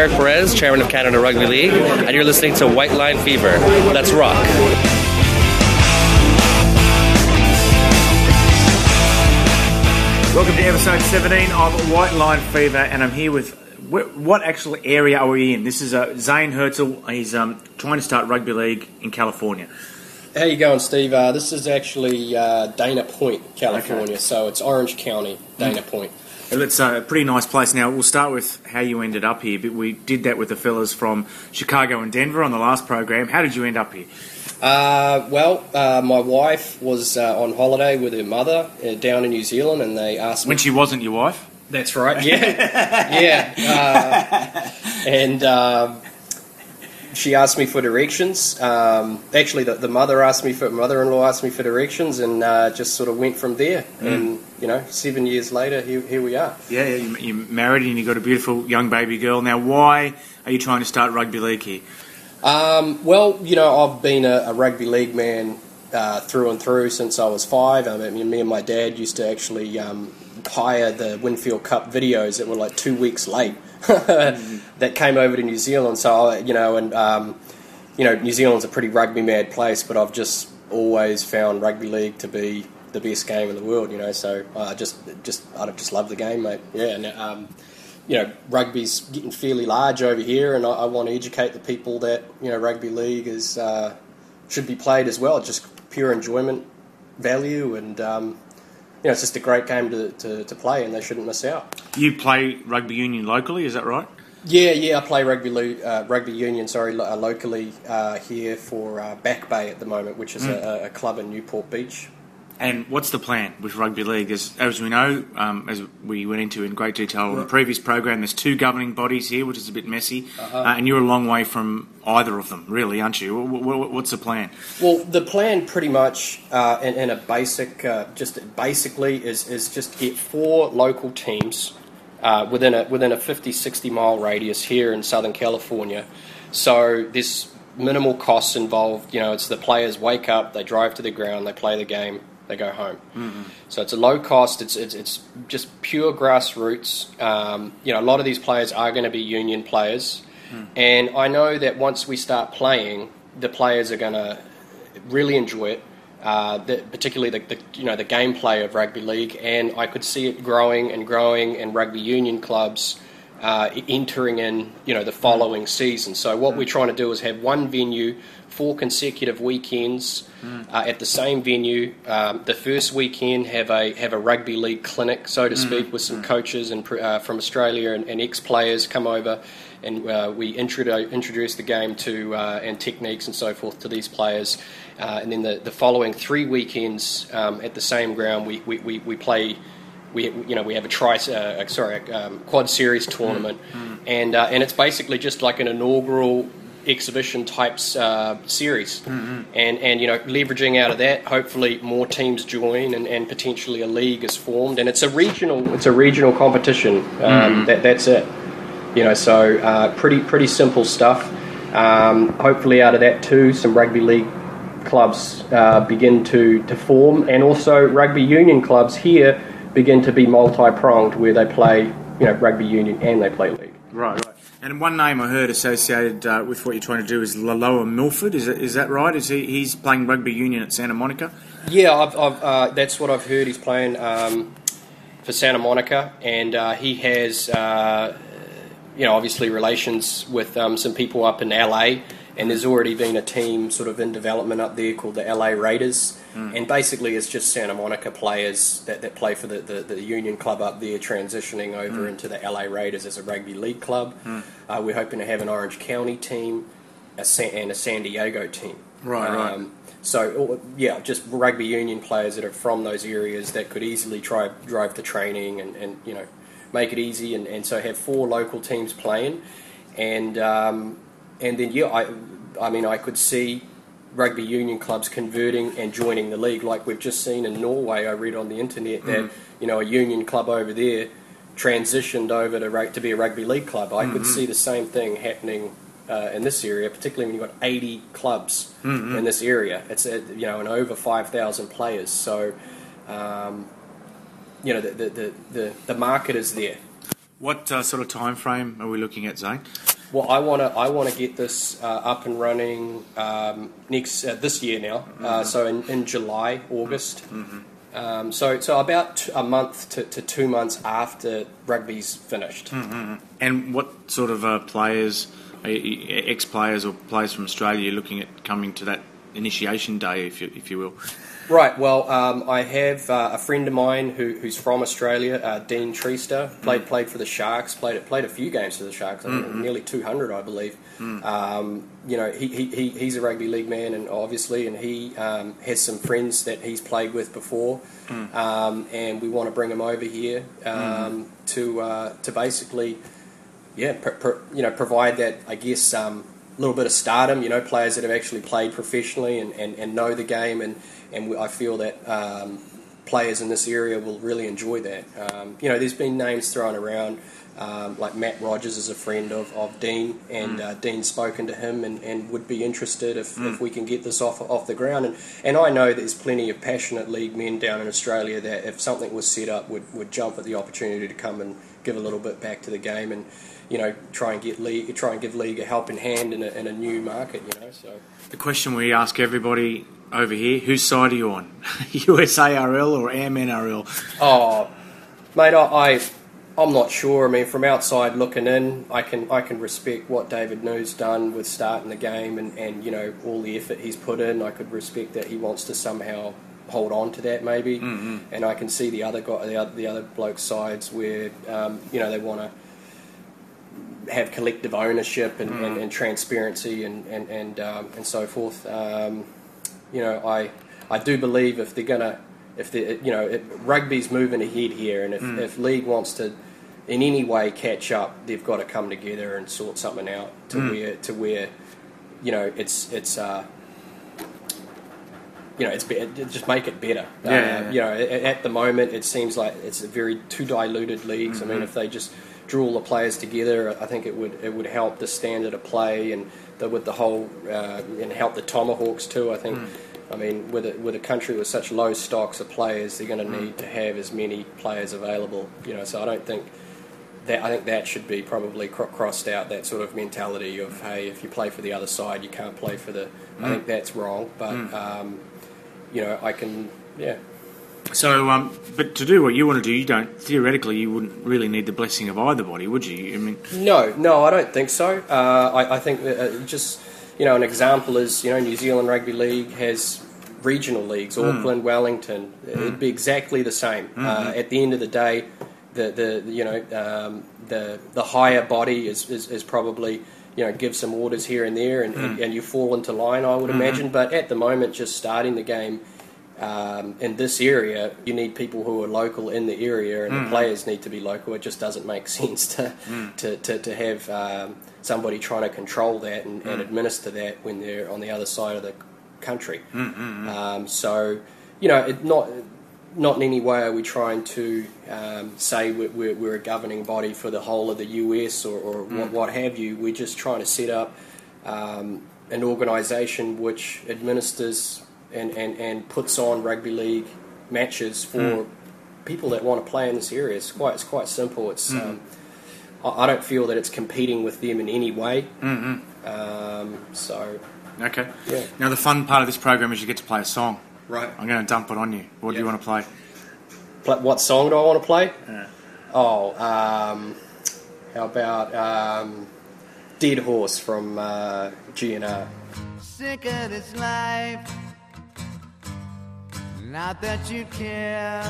Hi, this is Eric Perez, Chairman of Canada Rugby League, and you're listening to White Line Fever. Let's rock. Welcome to episode 17 of White Line Fever, and I'm here with what actual area are we in? This is uh, Zane Hirtzel. He's um, trying to start rugby league in California. How you going, Steve? Uh, this is actually uh, Dana Point, California. So it's Orange County, Dana Point. It's a pretty nice place. Now, we'll start with how you ended up here, but we did that with the fellas from Chicago and Denver on the last program. How did you end up here? Uh, well, uh, my wife was uh, on holiday with her mother uh, down in New Zealand, and they asked me. When she wasn't your wife? That's right. Yeah, yeah. Uh, and um, she asked me for directions. Um, actually, the, the mother asked me for mother-in-law asked me for directions, and uh, just sort of went from there. And you know, seven years later, here, here we are. Yeah, yeah, you- you're married and you've got a beautiful young baby girl. Now, why are you trying to start rugby league here? Um, well, you know, I've been a, a rugby league man uh, through and through since I was five. I mean, me and my dad used to actually um, hire the Winfield Cup videos that were like two weeks late that came over to New Zealand. So, I, you know, and um, you know, New Zealand's a pretty rugby mad place, but I've just always found rugby league to be the best game in the world. You know, so I just just I just love the game, mate. Yeah, and um, you know, rugby's getting fairly large over here, and I, I want to educate the people that you know rugby league is uh, should be played as well. Just pure enjoyment value, and um, you know, it's just a great game to, to, to play, and they shouldn't miss out. You play rugby union locally, is that right? Yeah, yeah, I play rugby uh, rugby union, sorry, uh, locally uh, here for uh, Back Bay at the moment, which is a, a club in Newport Beach. And what's the plan with rugby league? As, as we know, um, as we went into in great detail on the previous program, there's two governing bodies here, which is a bit messy, uh and you're a long way from either of them, really, aren't you? Wh- wh- what's the plan? Well, the plan pretty much, uh, in, in a basic, uh, just basically, is, is just get four local teams uh, within a within a 50, 60 mile radius here in Southern California. So there's minimal costs involved. You know, it's the players wake up, they drive to the ground, they play the game, they go home. So it's a low cost. It's it's, it's just pure grassroots. Um, you know, a lot of these players are going to be union players, and I know that once we start playing, the players are going to really enjoy it. Uh, the, particularly the, the you know the gameplay of rugby league, and I could see it growing and growing, and rugby union clubs uh, entering in you know the following season. So what we're trying to do is have one venue, four consecutive weekends uh, at the same venue. Um, the first weekend have a have a rugby league clinic, so to speak, with some coaches and uh, from Australia and, and ex players come over. And uh, we introdu- introduce the game to uh, and techniques and so forth to these players, uh, and then the, the following three weekends um, at the same ground we, we, we, we play we you know we have a tri uh, sorry um, quad series tournament, and uh, and it's basically just like an inaugural exhibition types uh, series, and and you know leveraging out of that, hopefully more teams join and, and potentially a league is formed, and it's a regional it's a regional competition. Um, That that's it, you know. So uh, pretty pretty simple stuff. Um, hopefully out of that too, some rugby league clubs uh, begin to, to form, and also rugby union clubs here begin to be multi-pronged, where they play, you know, rugby union and they play league. Right, right. And one name I heard associated uh, with what you're trying to do is Laloa Milford. Is, it, is that right? Is he he's playing rugby union at Santa Monica? Yeah, I've, I've, uh, that's what I've heard. He's playing um, for Santa Monica, and uh, he has, uh, you know, obviously relations with um, some people up in LA. And there's already been a team sort of in development up there called the LA Raiders. And basically, it's just Santa Monica players that, that play for the, the, the Union Club up there transitioning over into the LA Raiders as a rugby league club. Uh, we're hoping to have an Orange County team a San, and a San Diego team. Right, right. Um, so yeah, just rugby union players that are from those areas that could easily try drive to training and, and you know make it easy and, and so have four local teams playing, and um, and then yeah, I I mean I could see rugby union clubs converting and joining the league like we've just seen in Norway. I read on the internet that you know a union club over there transitioned over to to be a rugby league club. I could see the same thing happening uh, in this area, particularly when you've got 80 clubs in this area. It's you know and over 5,000 players. So um, you know the, the, the, the, the market is there. What uh, sort of time frame are we looking at, Zane? Well, I want to I want to get this uh, up and running um, next uh, this year now. Uh, so in, in July, August. Um, so so about t- a month to, to two months after rugby's finished. And what sort of uh, players, ex players or players from Australia, you're looking at coming to that initiation day, if you, if you will? Right. Well, um, I have uh, a friend of mine who, who's from Australia, uh, Dean Treister. Played played for the Sharks. Played played a few games for the Sharks. Think nearly two hundred, I believe. Um, you know, he, he, he he's a rugby league man, and obviously, and he um, has some friends that he's played with before, um, and we want to bring him over here um, to uh, to basically, yeah, pr- pr- you know, provide that I guess um, little bit of stardom. You know, players that have actually played professionally and, and, and know the game, and and I feel that um, players in this area will really enjoy that. Um, you know, there's been names thrown around. Um, like Matt Rogers is a friend of, of Dean, and uh, Dean's spoken to him and, and would be interested if, if we can get this off off the ground. And, and I know there's plenty of passionate league men down in Australia that if something was set up would, would jump at the opportunity to come and give a little bit back to the game and you know try and get league try and give league a helping hand in a, in a new market. You know, so. The question we ask everybody over here: Whose side are you on, USARL or AMNRL? Oh, mate, I, I I'm not sure. I mean, from outside looking in, I can I can respect what David Niu's done with starting the game and, and you know all the effort he's put in. I could respect that he wants to somehow hold on to that maybe, and I can see the other guy, the other, the other blokes' sides where um, you know they want to have collective ownership and, and, and transparency and and and, um, and so forth. Um, you know, I I do believe if they're gonna if they you know if rugby's moving ahead here, and if, if league wants to in any way catch up, they've got to come together and sort something out to where to where you know it's it's. Uh, you know, it's be- just make it better. Yeah, Uh, yeah, yeah. You know, at, at the moment, it seems like it's a very two diluted leagues. I Mm-hmm. mean, if they just all the players together, I think it would it would help the standard of play and the, with the whole uh, and help the Tomahawks too. I think. Mm. I mean, with a, with a country with such low stocks of players, they're going to Mm. need to have as many players available. You know, so I don't think that I think that should be probably cro- crossed out. That sort of mentality of hey, if you play for the other side, you can't play for the. I Mm. think that's wrong. But um, you know, I can yeah. So, um, but to do what you want to do, you don't theoretically you wouldn't really need the blessing of either body, would you? I mean, No, no, I don't think so. Uh, I, I think that uh, just you know an example is you know New Zealand Rugby League has regional leagues, Auckland, Wellington. It'd be exactly the same. Uh, at the end of the day, the the you know um, the the higher body is, is, is probably you know give some orders here and there, and, and, and you fall into line. I would imagine, but at the moment, just starting the game. Um, in this area, you need people who are local in the area, and the players need to be local. It just doesn't make sense to to, to, to have um, somebody trying to control that and, and administer that when they're on the other side of the country. Um, so, you know, it not not in any way are we trying to um, say we're, we're, we're a governing body for the whole of the US or, or what, what have you. We're just trying to set up um, an organisation which administers and, and, and puts on rugby league matches for people that want to play in this area. It's quite it's quite simple. It's um, I, I don't feel that it's competing with them in any way. Mm-hmm. Um, so okay. Yeah. Now the fun part of this program is you get to play a song. right. I'm going to dump it on you. What do you want to play? Pla what song do I want to play? Yeah. Oh, um, how about um, Dead Horse from uh, GNR? sick of this life. Not that you care.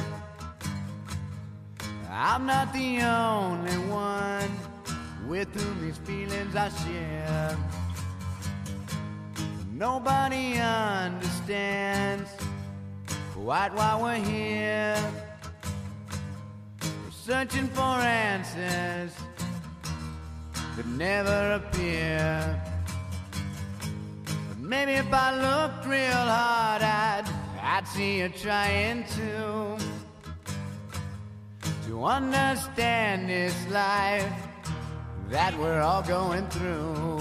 I'm not the only one with whom these feelings I share. Nobody understands quite why we're here. We're searching for answers that never appear. But maybe if I looked real hard, I'd, I'd see you trying to to understand this life that we're all going through.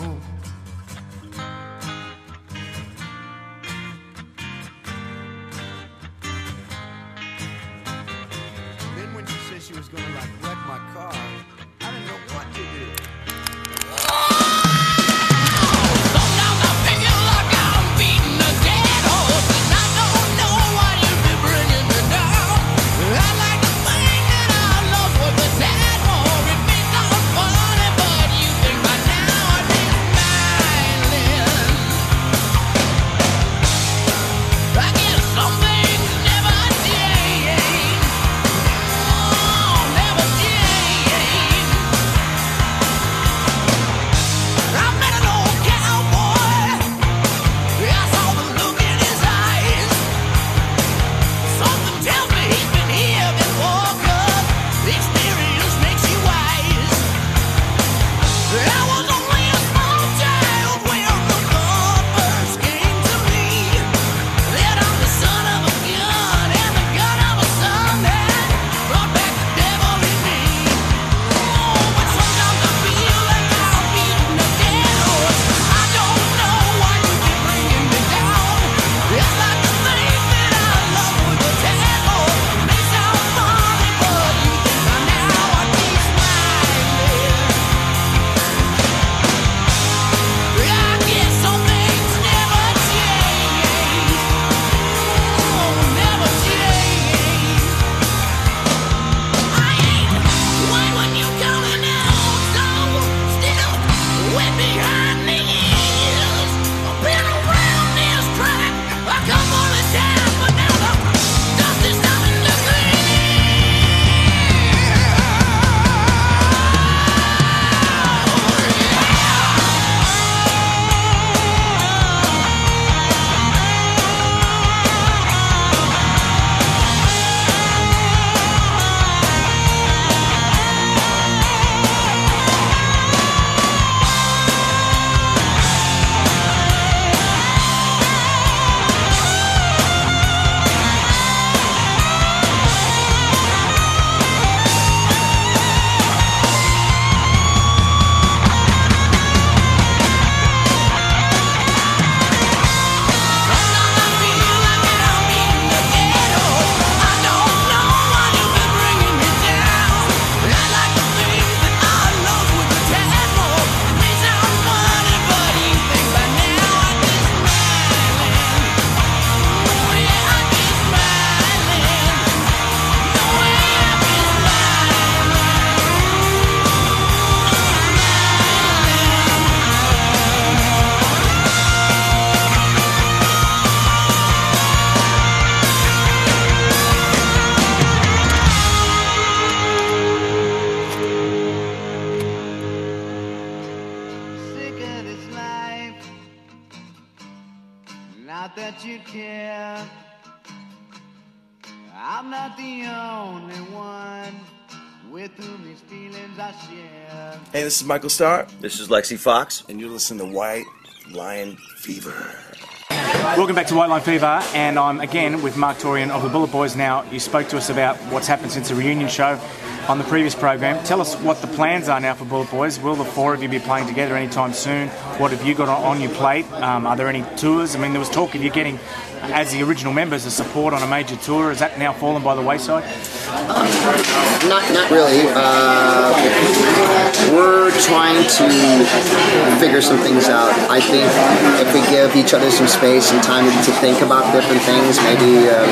That you care. I'm not the only one with whom these feelings I share. Hey, this is Michael Starr, This is Lexxi Foxx. and you're listening to White Lion Fever. Welcome back to White Line Fever, and I'm again with Marq Torien of the Bullet Boys. Now, you spoke to us about what's happened since the reunion show on the previous program. Tell us what the plans are now for Bullet Boys. Will the four of you be playing together anytime soon? What have you got on your plate? Um, are there any tours? I mean, there was talk of you getting, as the original members, a support on a major tour. Has that now fallen by the wayside? Not, not really. Uh, we're trying to figure some things out. I think if we give each other some space and time to think about different things, maybe uh,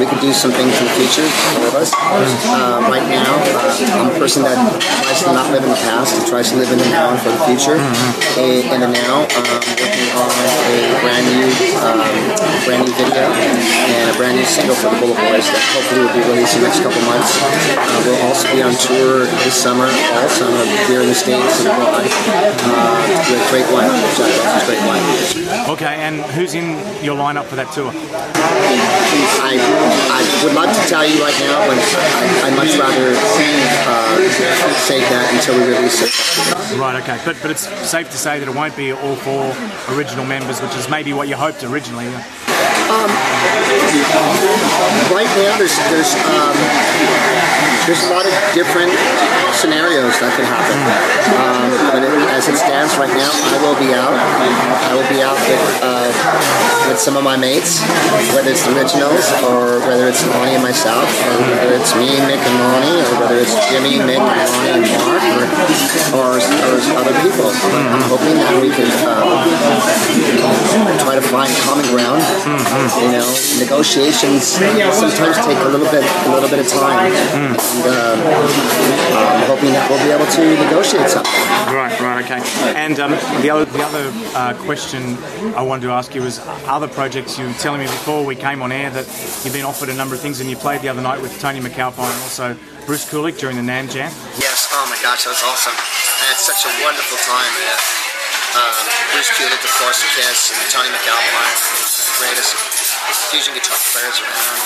we could do some things in the future, all of us. Uh, right now, I'm a person that tries to not live in the past, and tries to live in the now and for the future. In, in the now, um, working on a brand new, um, brand new video and a brand new single for the Bullet Boys that hopefully will be released in the next couple months. Uh, we'll also be on tour this summer, all summer, here in the States and abroad uh, with Great White, Jack White. Okay, and who's in your lineup for that tour? I, I would love to tell you right now, but I, I'd much rather uh, save that until we release it. Right, okay. But, but it's safe to say that it won't be all four original members, which is maybe what you hoped originally. Right now, there's there's um, there's a lot of different scenarios that could happen. Um, but it, as it stands right now, I will be out. I will be out with uh, with some of my mates, whether it's the originals or whether it's Lonnie and myself, or whether it's me, Mick and Lonnie, or whether it's Jimmy, Mick, Lonnie, and Mark, or, or, or other people. I'm hoping that we can uh, try to find common ground. You know, negotiations sometimes take a little bit, a little bit of time, and uh, I'm hoping that we'll be able to negotiate something. Right, right, okay. And um, the other, the other uh, question I wanted to ask you was other projects. You were telling me before we came on air that you've been offered a number of things, and you played the other night with Tony MacAlpine and also Bruce Kulick during the Nam Jam. Yes, oh my gosh, that was awesome. I had such a wonderful time. Man. Um, Bruce Kulick, of course, Kiss, and Tony MacAlpine, one of the greatest fusion guitar players around.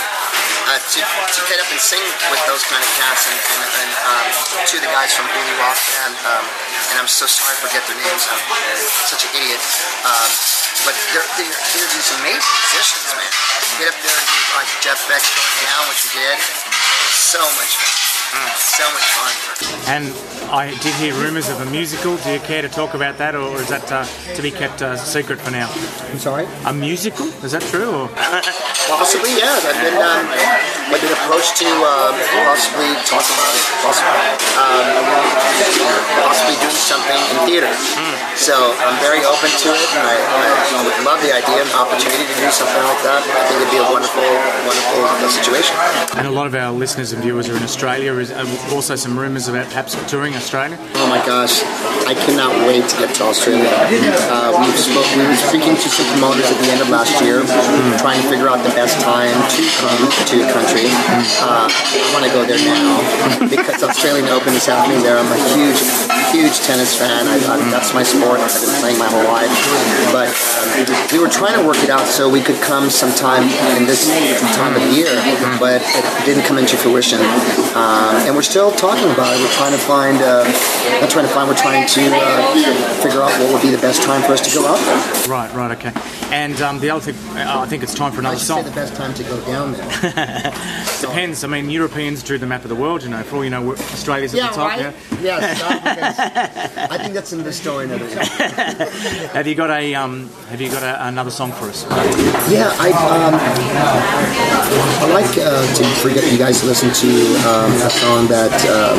Uh, to, to get up and sing with those kind of cats and, and, and um, two of the guys from Uli Rock and um, and I'm so sorry I forget their names. I'm such an idiot. Um, but they're, they're, they're these amazing musicians, man. Get up there and do like Jeff Beck going down, which we did. So much fun. So much fun. And I did hear rumours of a musical. Do you care to talk about that, or is that uh, to be kept uh, secret for now? I'm sorry? A musical? Is that true? Or? Possibly, yes. I've been um, I've been approached to um, possibly talk about it, possibly, um, possibly doing something in theater. So I'm very open to it. I, I would love the idea and opportunity to do something like that. I think it'd be a wonderful, wonderful uh, situation. And a lot of our listeners and viewers are in Australia. Is uh, also some rumours about perhaps touring Australia. Oh my gosh, I cannot wait to get to Australia. Uh, we've spoke, we were speaking to some promoters at the end of last year, trying to figure out the best time to come to the country. Uh, I want to go there now because Australian Open is happening there. I'm a huge, huge tennis fan. I, I, that's my sport. I've been playing my whole life. But um, we were trying to work it out so we could come sometime in this time of year, but it didn't come into fruition. Um, and we're still talking about it. We're trying to find, uh, not trying to find, we're trying to uh, figure out what would be the best time for us to go out there. Right, right, okay. And um, the other thing, uh, I think it's time for I another should say song. the best time to go down there. Depends. I mean, Europeans drew the map of the world. You know, for all you know, we're- Australia's at the top. Yeah. Yes, I think that's in the story and everything. Have you got a um, Have you got a, another song for us? Yeah, I um, I like uh, to forget you guys listen to um, a song that um,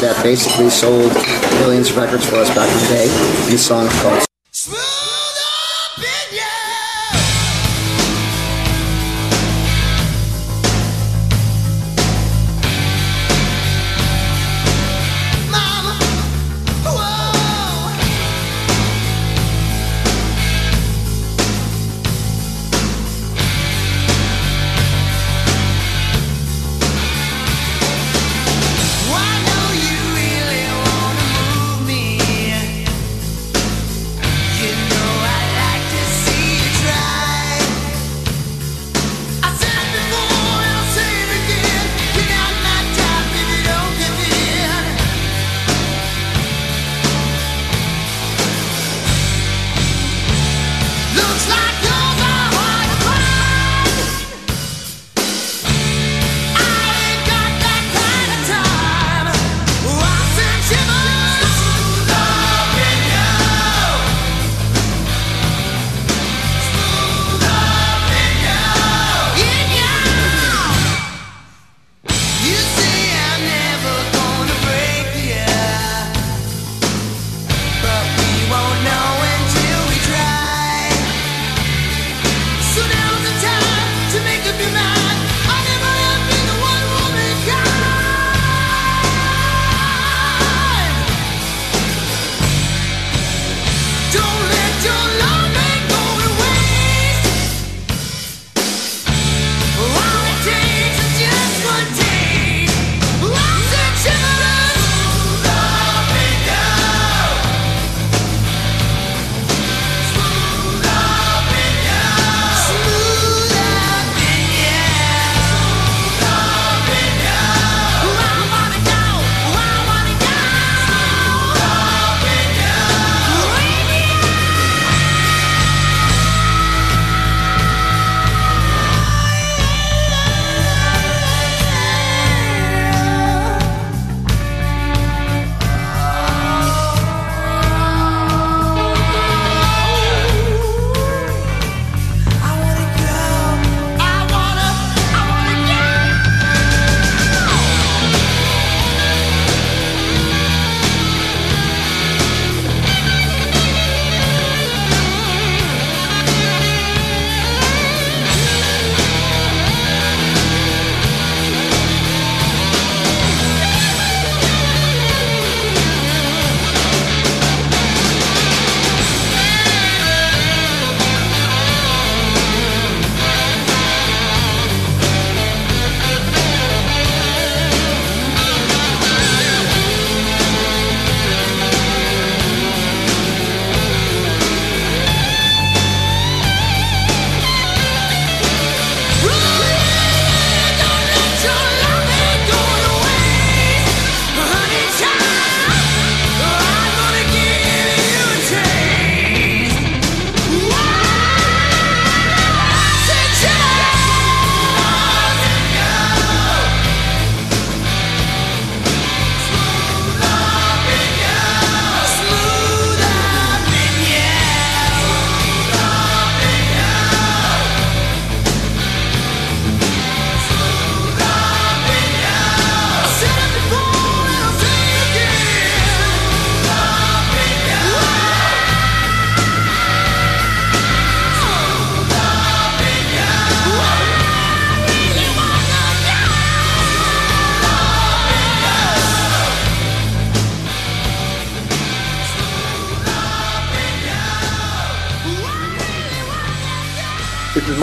that basically sold millions of records for us back in the day. This song is called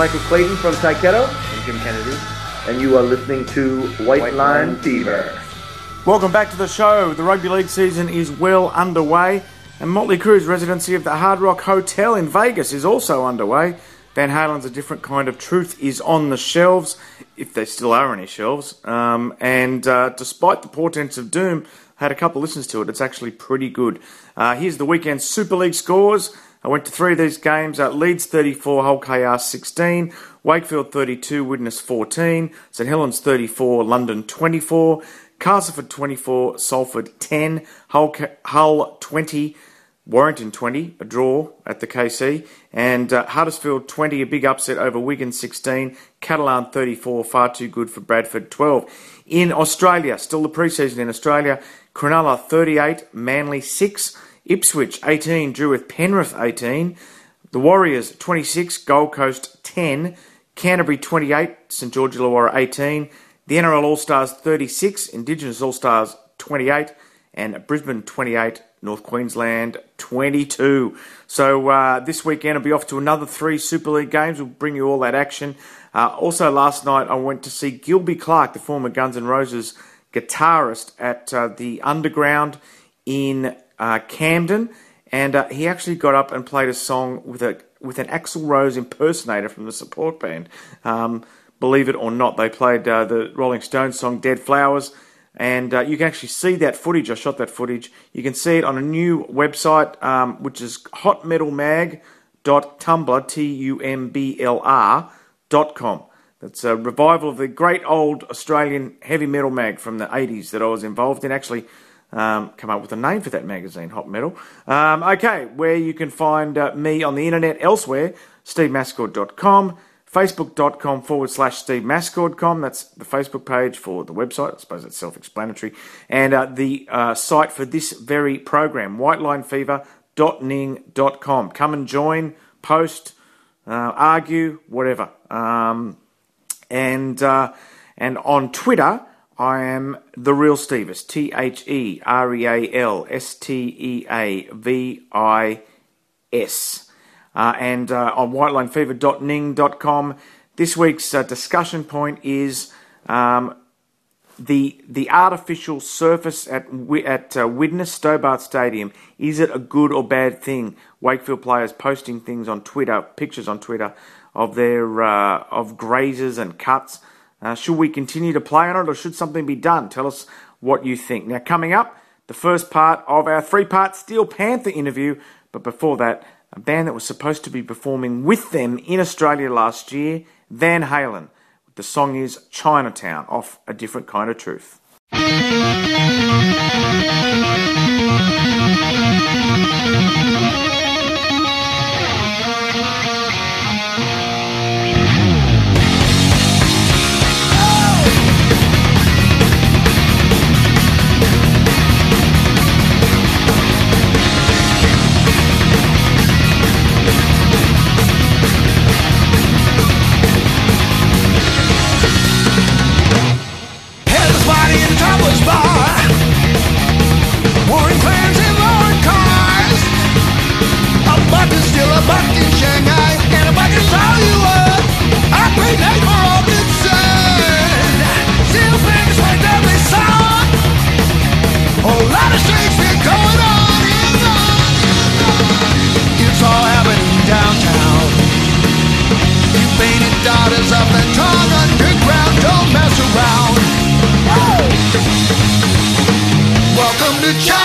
Michael Clayton from Tyketto. I'm Jim Kennedy. And you are listening to White, Line Fever. Welcome back to the show. The rugby league season is well underway, and Motley Crue's residency of the Hard Rock Hotel in Vegas is also underway. Van Halen's A Different Kind of Truth is on the shelves, if there still are any shelves. Um, and uh, despite the portents of doom, had a couple of listens to it. It's actually pretty good. Uh, here's the weekend Super League scores. I went to three of these games. at Leeds 34, Hull KR 16, Wakefield 32, Widnes 14, St Helens 34, London 24, Castleford 24, Salford 10, Hull, Hull 20, Warrington 20, a draw at the KC, and uh, Huddersfield 20, a big upset over Wigan 16, Catalan 34, far too good for Bradford 12. In Australia, still the preseason in Australia, Cronulla 38, Manly 6, Ipswich 18, drew with Penrith 18, the Warriors 26, Gold Coast 10, Canterbury 28, St George Illawarra 18, the NRL All Stars 36, Indigenous All Stars 28, and Brisbane 28, North Queensland 22. So uh, this weekend I'll be off to another three Super League games. We'll bring you all that action. Uh, also, last night I went to see Gilby Clarke, the former Guns N' Roses guitarist, at uh, the Underground in uh, Camden, and uh, he actually got up and played a song with a with an Axl Rose impersonator from the support band. Um, believe it or not, they played uh, the Rolling Stones song "Dead Flowers." and uh, you can actually see that footage. I shot that footage. You can see it on a new website, um, which is hotmetalmag.tumblr, T-U-M-B-L-R dot com. That's a revival of the great old Australian heavy metal mag from the 80s that I was involved in. Actually, um, come up with a name for that magazine, Hot Metal. Um, okay, where you can find uh, me on the internet elsewhere, stevemascord.com facebook.com forward slash Steve Mascord.com. That's the Facebook page for the website. I suppose it's self explanatory. And uh, the uh, site for this very program, whitelinefever.ning.com. Come and join, post, uh, argue, whatever. Um, and, uh, and on Twitter, I am the real Stevis. T H E R E A L S T E A V I S uh, and uh, on whitelinefever.ning.com. This week's uh, discussion point is um, the the artificial surface at at uh, Widnes Stobart Stadium. Is it a good or bad thing? Wakefield players posting things on Twitter, pictures on Twitter of their uh, of grazes and cuts. Uh, should we continue to play on it, or should something be done? Tell us what you think. Now, coming up, the first part of our three-part Steel Panther interview. But before that, a band that was supposed to be performing with them in Australia last year, Van Halen. The song is Chinatown, off A Different Kind of Truth. the child.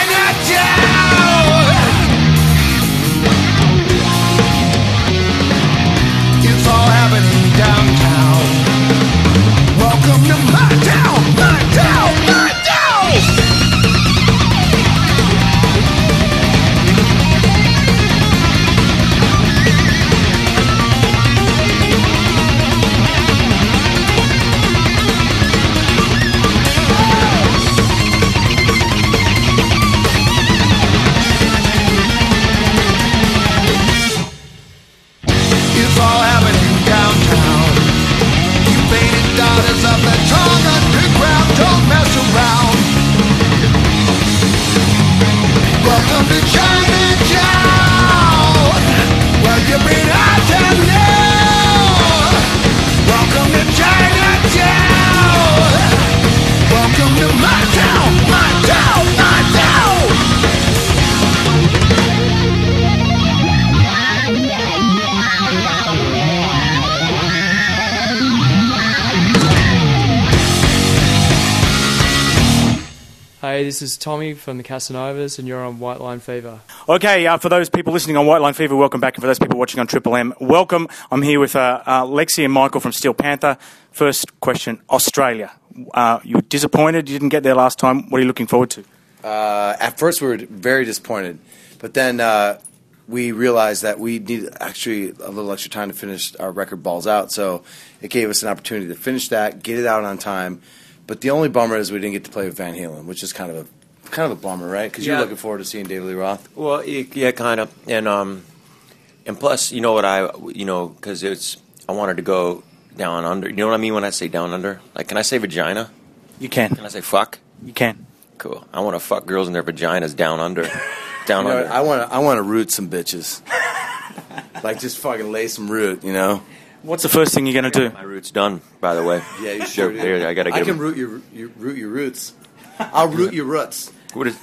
this is Tommy from the Casanovas, and you're on White Line Fever. Okay, uh, for those people listening on White Line Fever, welcome back. And for those people watching on Triple M, welcome. I'm here with uh, uh, Lexi and Michael from Steel Panther. First question Australia. Uh, you were disappointed you didn't get there last time. What are you looking forward to? Uh, at first, we were very disappointed, but then uh, we realized that we needed actually a little extra time to finish our record balls out. So it gave us an opportunity to finish that, get it out on time. But the only bummer is we didn't get to play with Van Halen, which is kind of a kind of a bummer, right? Because Yeah. you're looking forward to seeing David Lee Roth. Well, yeah, kind of, and um, and plus, you know what I, you know, because it's I wanted to go down under. You know what I mean when I say down under? Like, can I say vagina? You can. Can I say fuck? You can. Cool. I want to fuck girls in their vaginas down under, down You know, under. I want to I want to root some bitches, like just fucking lay some root, you know. What's the first thing you're going to do? My roots done, by the way. Yeah, you sure They're- do. I gotta get I can 'em. root your, your root your roots. I'll root your roots. What is?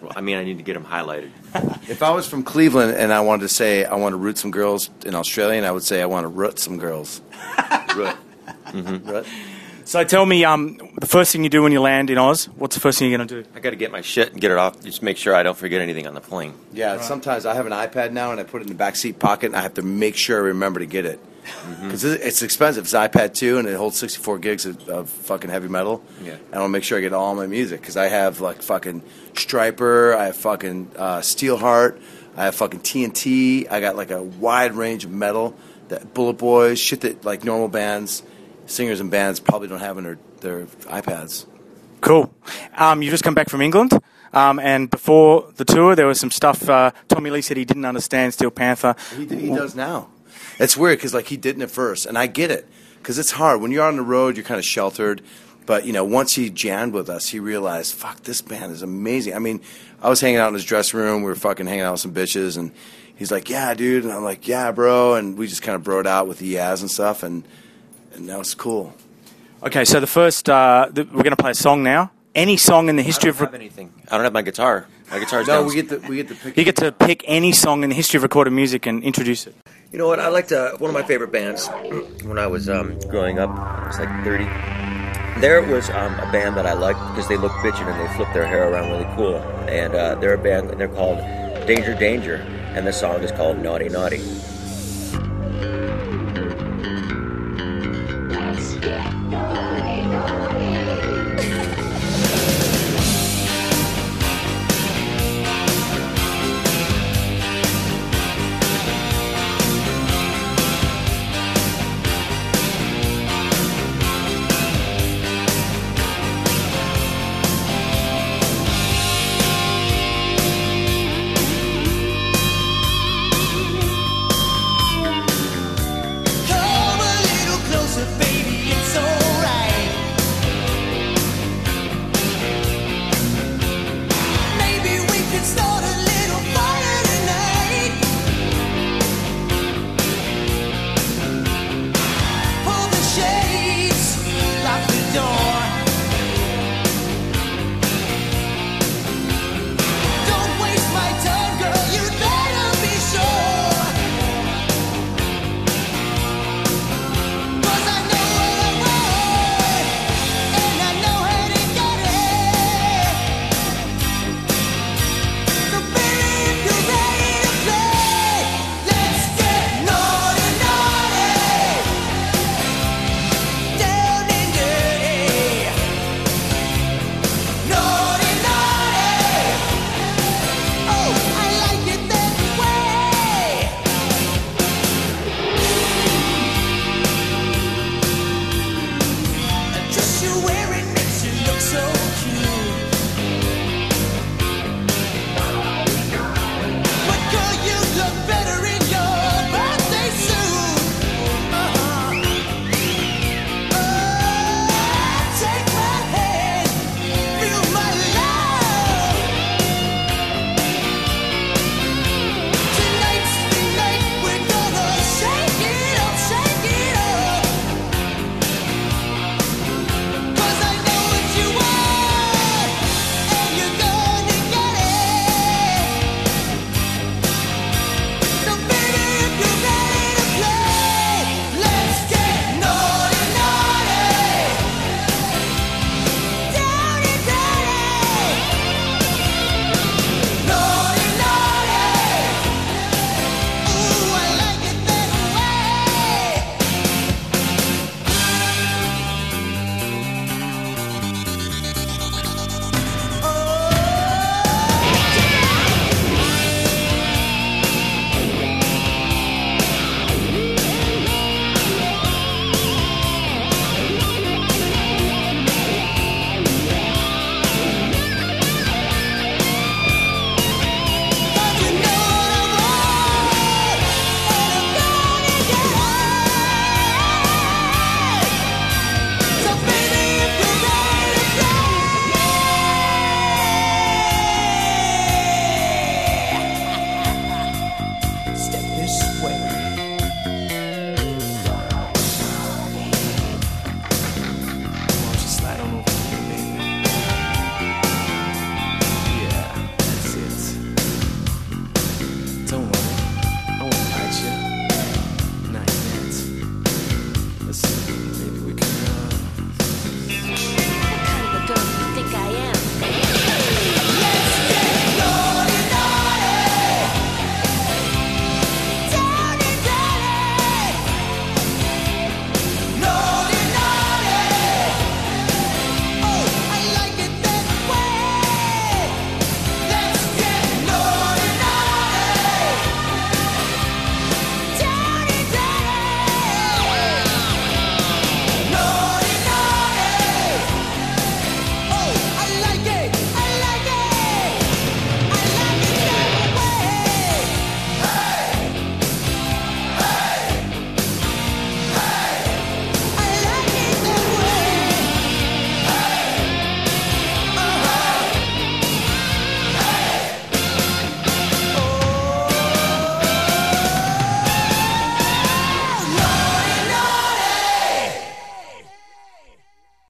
Well, I mean, I need to get them highlighted. If I was from Cleveland and I wanted to say I want to root some girls in Australian, I would say I want to root some girls. Root. Mm. Root. So tell me, um, the first thing you do when you land in Oz, what's the first thing you're going to do? I got to get my shit and get it off. Just make sure I don't forget anything on the plane. Yeah, sometimes I have an iPad now and I put it in the back seat pocket and I have to make sure I remember to get it. Because it's expensive. It's iPad 2 and it holds 64 gigs of, of fucking heavy metal. Yeah. And I'll make sure I get all my music because I have like fucking Stryper, I have fucking uh, Steelheart, I have fucking TNT, I got like a wide range of metal that Bullet Boys, shit that like normal bands, singers and bands probably don't have in their, their iPads. Cool. Um, you just come back from England, um, and before the tour, there was some stuff. Uh, Tommy Lee said he didn't understand Steel Panther. He, he does now. It's weird because like he didn't at first, and I get it because it's hard when you're on the road. You're kind of sheltered, but you know once he jammed with us, he realized, fuck, this band is amazing. I mean, I was hanging out in his dressing room. We were fucking hanging out with some bitches, and he's like, yeah, dude, and I'm like, yeah, bro, and we just kind of broed out with the Yaz and stuff, and and that was cool. Okay, so the first, uh, the, we're going to play a song now. Any song in the history I of don't have anything. I don't have my guitar. My guitar's No, down. we get the we get the pick. you get to pick any song in the history of recorded music and introduce it. You know what? I liked uh, one of my favorite bands when I was um, growing up. I was like 30. There was um, a band that I liked because they look bitchin' and they flip their hair around really cool. And uh, they're a band. And they're called Danger Danger, and the song is called Naughty Naughty.